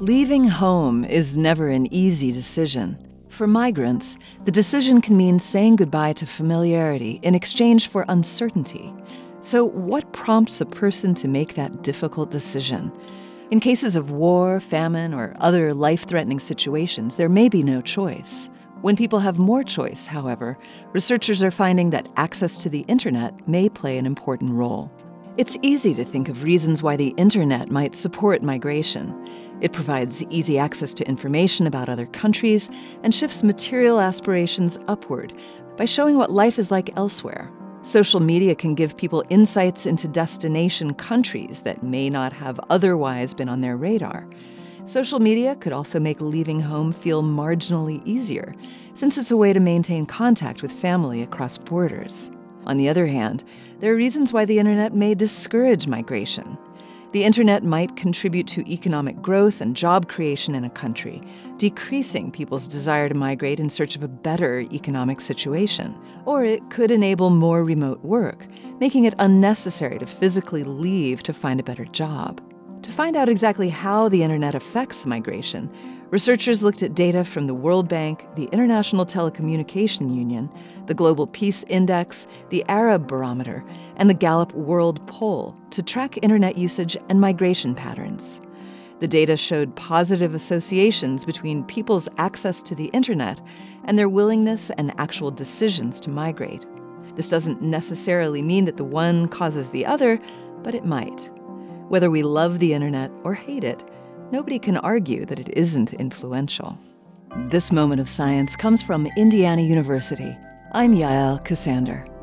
Leaving home is never an easy decision. For migrants, the decision can mean saying goodbye to familiarity in exchange for uncertainty. So, what prompts a person to make that difficult decision? In cases of war, famine, or other life threatening situations, there may be no choice. When people have more choice, however, researchers are finding that access to the internet may play an important role. It's easy to think of reasons why the internet might support migration. It provides easy access to information about other countries and shifts material aspirations upward by showing what life is like elsewhere. Social media can give people insights into destination countries that may not have otherwise been on their radar. Social media could also make leaving home feel marginally easier, since it's a way to maintain contact with family across borders. On the other hand, there are reasons why the internet may discourage migration. The internet might contribute to economic growth and job creation in a country, decreasing people's desire to migrate in search of a better economic situation. Or it could enable more remote work, making it unnecessary to physically leave to find a better job. To find out exactly how the internet affects migration, researchers looked at data from the World Bank, the International Telecommunication Union, the Global Peace Index, the Arab Barometer, and the Gallup World Poll to track internet usage and migration patterns. The data showed positive associations between people's access to the internet and their willingness and actual decisions to migrate. This doesn't necessarily mean that the one causes the other, but it might. Whether we love the internet or hate it, nobody can argue that it isn't influential. This moment of science comes from Indiana University. I'm Yael Ksander.